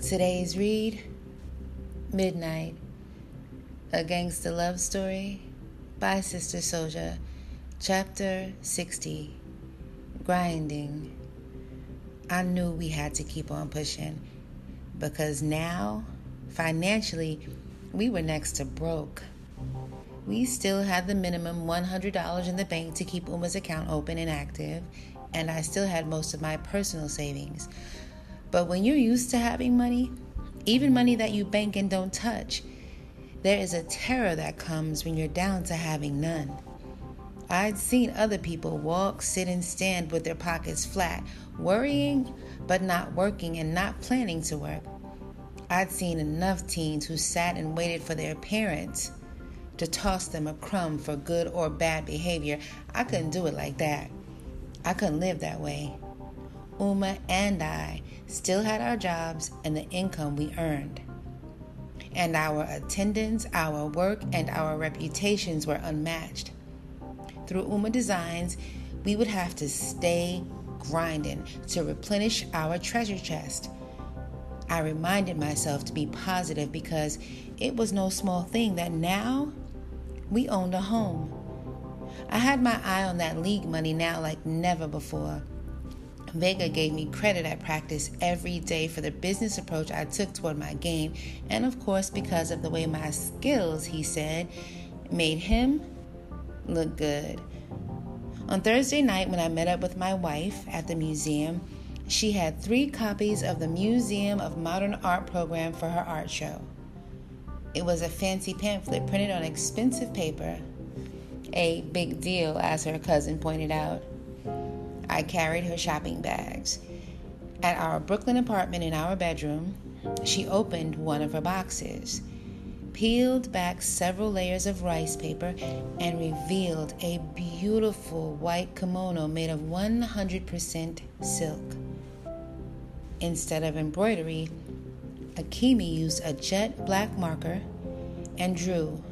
Today's read Midnight, a gangster love story by Sister Souljah, chapter 60 Grinding. I knew we had to keep on pushing because now, financially, we were next to broke. We still had the minimum $100 in the bank to keep Umma's account open and active, and I still had most of my personal savings. But when you're used to having money, even money that you bank and don't touch, there is a terror that comes when you're down to having none. I'd seen other people walk, sit, and stand with their pockets flat, worrying but not working and not planning to work. I'd seen enough teens who sat and waited for their parents to toss them a crumb for good or bad behavior. I couldn't do it like that. I couldn't live that way. Umma and I still had our jobs and the income we earned. And our attendance, our work, and our reputations were unmatched. Through Umma Designs, we would have to stay grinding to replenish our treasure chest. I reminded myself to be positive because it was no small thing that now we owned a home. I had my eye on that league money now like never before. Vega gave me credit at practice every day for the business approach I took toward my game, and of course, because of the way my skills, he said, made him look good. On Thursday night, when I met up with my wife at the museum, she had three copies of the Museum of Modern Art program for her art show. It was a fancy pamphlet printed on expensive paper. A big deal, as her cousin pointed out. I carried her shopping bags. At our Brooklyn apartment in our bedroom, she opened one of her boxes, peeled back several layers of rice paper, and revealed a beautiful white kimono made of 100% silk. Instead of embroidery, Akemi used a jet black marker and drew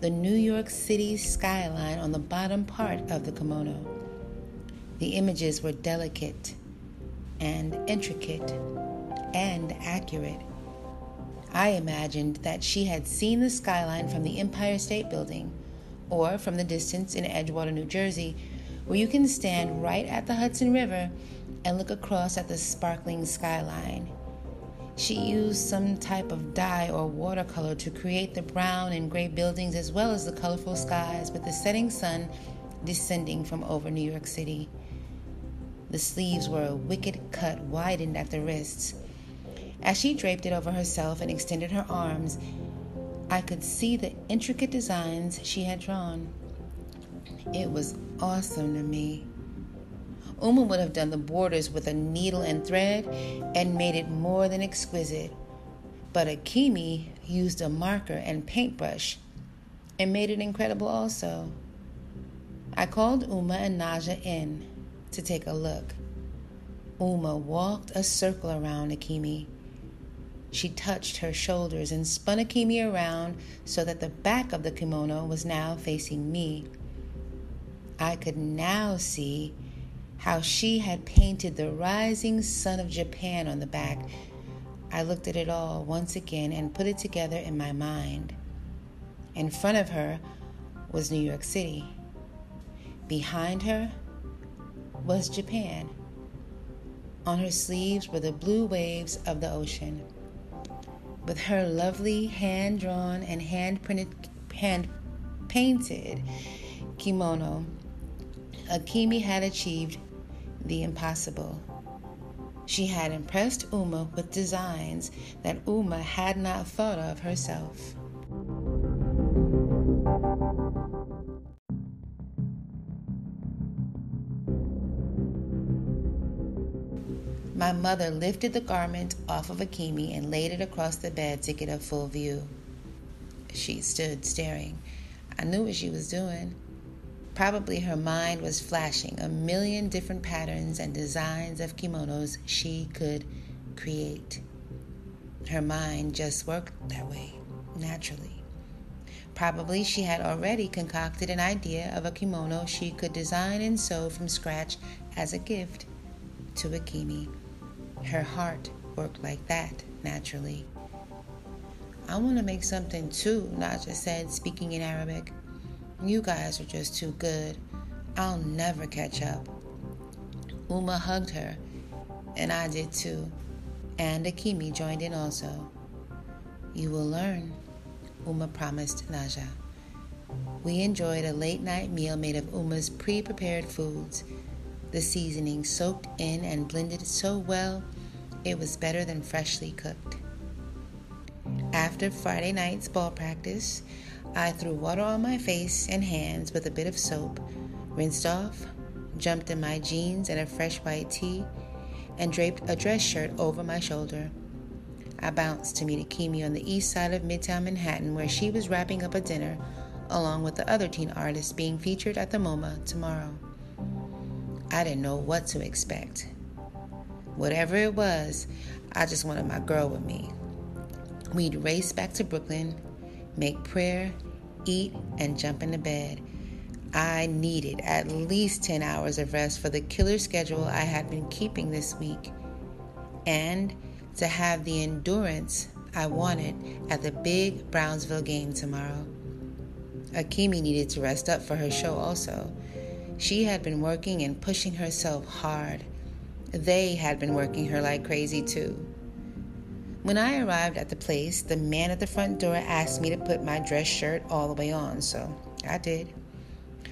the New York City skyline on the bottom part of the kimono. The images were delicate and intricate and accurate. I imagined that she had seen the skyline from the Empire State Building or from the distance in Edgewater, New Jersey, where you can stand right at the Hudson River and look across at the sparkling skyline. She used some type of dye or watercolor to create the brown and gray buildings as well as the colorful skies with the setting sun descending from over New York City. The sleeves were a wicked cut, widened at the wrists. As she draped it over herself and extended her arms, I could see the intricate designs she had drawn. It was awesome to me. Umma would have done the borders with a needle and thread and made it more than exquisite. But Akemi used a marker and paintbrush and made it incredible also. I called Umma and Naja in to take a look. Umma walked a circle around Akemi. She touched her shoulders and spun Akemi around so that the back of the kimono was now facing me. I could now see how she had painted the rising sun of Japan on the back. I looked at it all once again and put it together in my mind. In front of her was New York City. Behind her was Japan. On her sleeves were the blue waves of the ocean. With her lovely hand drawn and hand printed, hand painted kimono, Akemi had achieved the impossible. She had impressed Umma with designs that Umma had not thought of herself. Mother lifted the garment off of Akemi and laid it across the bed to get a full view. She stood staring. I knew what she was doing. Probably her mind was flashing a million different patterns and designs of kimonos she could create. Her mind just worked that way, naturally. Probably she had already concocted an idea of a kimono she could design and sew from scratch as a gift to Akemi her heart worked like that, naturally. I want to make something too, Naja said, speaking in Arabic. You guys are just too good. I'll never catch up. Umma hugged her, and I did too. And Akemi joined in also. You will learn, Umma promised Naja. We enjoyed a late night meal made of Umma's pre prepared foods. The seasoning soaked in and blended so well, it was better than freshly cooked. After Friday night's ball practice, I threw water on my face and hands with a bit of soap, rinsed off, jumped in my jeans and a fresh white tee, and draped a dress shirt over my shoulder. I bounced to meet Akemi on the east side of Midtown Manhattan, where she was wrapping up a dinner along with the other teen artists being featured at the MoMA tomorrow. I didn't know what to expect. Whatever it was, I just wanted my girl with me. We'd race back to Brooklyn, make prayer, eat, and jump into bed. I needed at least 10 hours of rest for the killer schedule I had been keeping this week, and to have the endurance I wanted at the big Brownsville game tomorrow. Akemi needed to rest up for her show also. She had been working and pushing herself hard. They had been working her like crazy too. When I arrived at the place, the man at the front door asked me to put my dress shirt all the way on, so I did.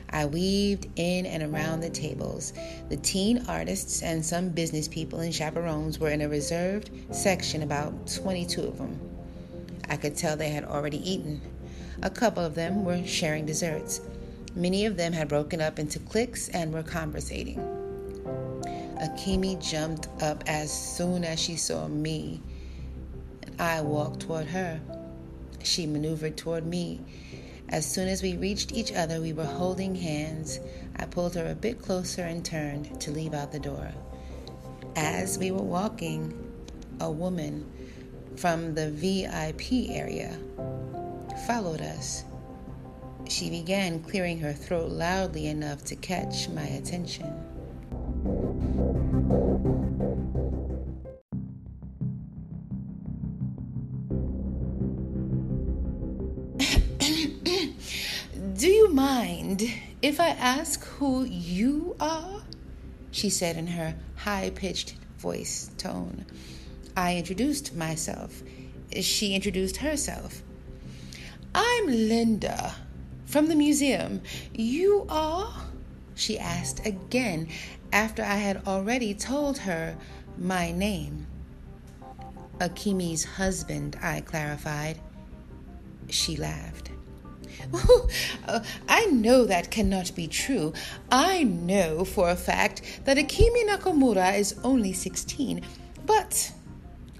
I weaved in and around the tables. The teen artists and some business people and chaperones were in a reserved section, about 22 of them. I could tell they had already eaten. A couple of them were sharing desserts. Many of them had broken up into cliques and were conversating. Akemi jumped up as soon as she saw me. I walked toward her. She maneuvered toward me. As soon as we reached each other, we were holding hands. I pulled her a bit closer and turned to leave out the door. As we were walking, a woman from the VIP area followed us. She began clearing her throat loudly enough to catch my attention. Mind if I ask who you are? She said in her high pitched voice tone. I introduced myself. She introduced herself. I'm Linda from the museum. You are? She asked again after I had already told her my name. Akemi's husband, I clarified. She laughed. I know that cannot be true. I know for a fact that Akemi Nakamura is only 16, but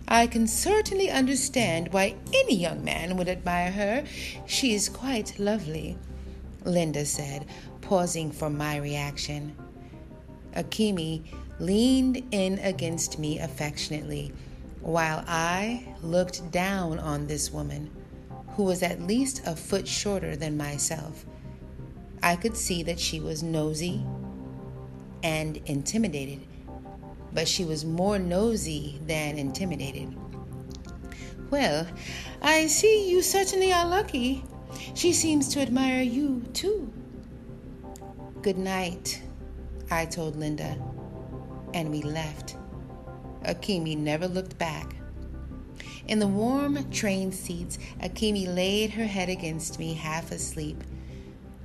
I can certainly understand why any young man would admire her. She is quite lovely, Linda said, pausing for my reaction. Akemi leaned in against me affectionately while I looked down on this woman, who was at least a foot shorter than myself. I could see that she was nosy and intimidated but she was more nosy than intimidated. Well, I see you certainly are lucky. She seems to admire you, too. Good night, I told Linda, and we left. Akemi never looked back. In the warm train seats, Akemi laid her head against me, half asleep.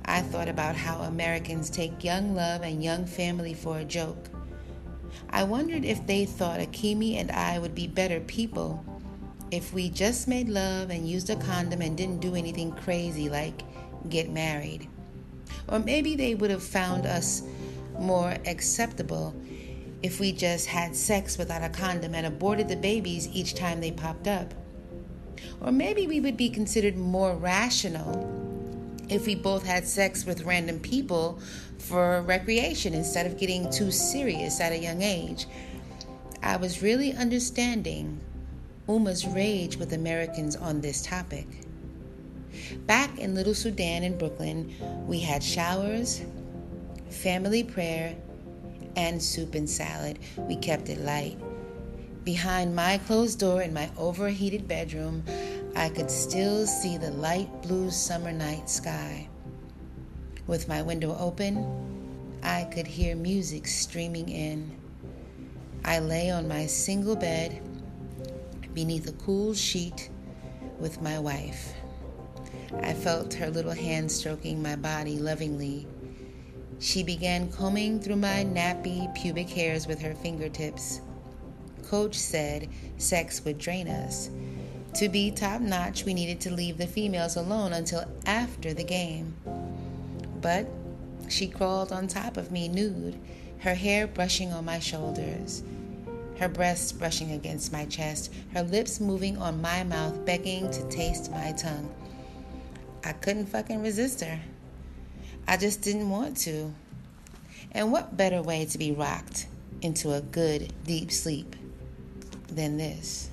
I thought about how Americans take young love and young family for a joke. I wondered if they thought Akemi and I would be better people if we just made love and used a condom and didn't do anything crazy like get married. Or maybe they would have found us more acceptable if we just had sex without a condom and aborted the babies each time they popped up. Or maybe we would be considered more rational if we both had sex with random people for recreation instead of getting too serious at a young age. I was really understanding Umma's rage with Americans on this topic. Back in Little Sudan in Brooklyn, we had showers, family prayer, and soup and salad. We kept it light. Behind my closed door in my overheated bedroom, I could still see the light blue summer night sky. With my window open, I could hear music streaming in. I lay on my single bed beneath a cool sheet with my wife. I felt her little hand stroking my body lovingly. She began combing through my nappy pubic hairs with her fingertips. Coach said sex would drain us. To be top notch, we needed to leave the females alone until after the game. But she crawled on top of me nude, her hair brushing on my shoulders, her breasts brushing against my chest, her lips moving on my mouth, begging to taste my tongue. I couldn't fucking resist her. I just didn't want to. And what better way to be rocked into a good, deep sleep than this?